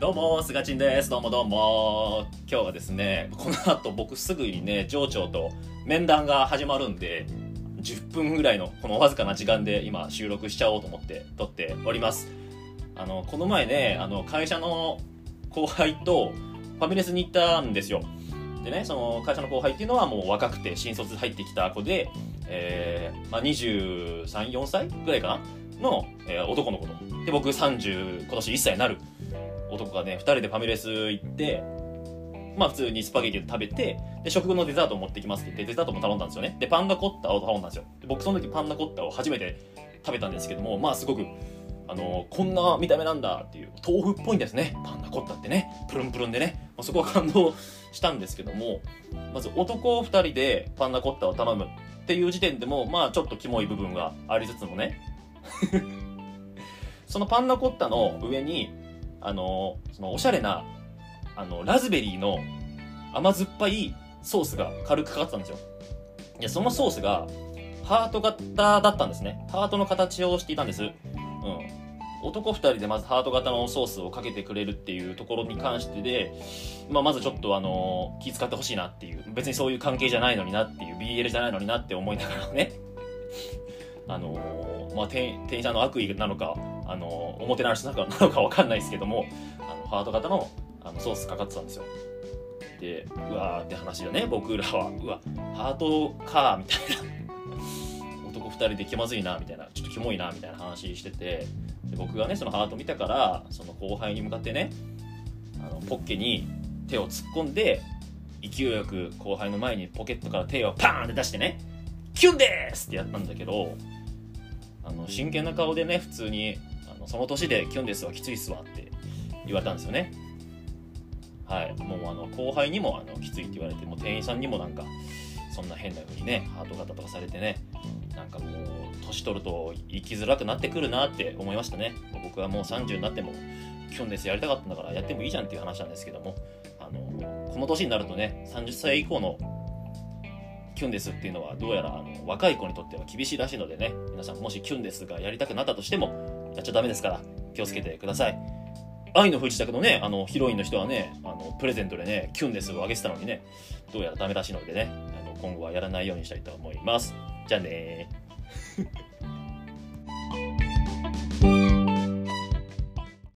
どうも、すがちんです。どうもどうも。今日はですね、この後僕すぐにね、上長と面談が始まるんで、10分ぐらいのこのわずかな時間で今収録しちゃおうと思って撮っております。あの、この前ね、あの、会社の後輩とファミレスに行ったんですよ。でね、その会社の後輩っていうのはもう若くて新卒入ってきた子で、えー、まあ、23、4歳ぐらいかな？の、えー男の子と。で、僕30、今年1歳になる男がね、2人でファミレス行って、まあ普通にスパゲティを食べて、で、食後のデザートを持ってきますって言って、デザートも頼んだんですよね。で、パンナコッタを頼んだんですよ。で僕その時パンナコッタを初めて食べたんですけども、まあすごく、あのこんな見た目なんだっていう、豆腐っぽいんですね。パンナコッタってね。プルンプルンでね。まあそこは感動したんですけども、まず男2人でパンナコッタを頼むっていう時点でも、まあちょっとキモい部分がありつつもね。そのパンナコッタの上に、あのそのおしゃれな、あの、ラズベリーの甘酸っぱいソースが軽くかかってたんですよ。で、そのソースが、ハート型だったんですね。ハートの形をしていたんです。うん。男2人でまずハート型のソースをかけてくれるっていうところに関してで、まあ、まずちょっとあの気遣ってほしいなっていう別にそういう関係じゃないのになっていう BL じゃないのになって思いながらねあのまあ店店員さんの悪意なのかあのおもてなしなのかなのかわかんないですけどもあのハート型のあのソースかかってたんですよ。でうわーって話でね僕らは。うわハートかみたいな。男2人で気まずいなみたいな。ちょっとキモいなみたいな話してて。で僕がねそのハート見たからその後輩に向かってねあのポッケに手を突っ込んで勢いよく後輩の前にポケットから手をパーンって出してね「キュンです!」ってやったんだけどあの真剣な顔でね普通にあの「その年でキュンですはきついっすわ」って言われたんですよね。はい。もうあの後輩にもあのきついって言われても店員さんにもなんかそんな変な風にねハート型とかされてねなんかもう年取ると生きづらくなってくるなって思いましたね。僕はもう30になってもキュンですやりたかったんだからやってもいいじゃんっていう話なんですけどもあのこの年になるとね30歳以降のキュンですっていうのはどうやらあの若い子にとっては厳しいらしいのでね皆さんもしキュンですがやりたくなったとしてもやっちゃダメですから気をつけてください。愛の不時着のねあのヒロインの人はねあのプレゼントでねキュンですをあげてたのにねどうやらダメらしいのでねあの今後はやらないようにしたいと思います。じゃあね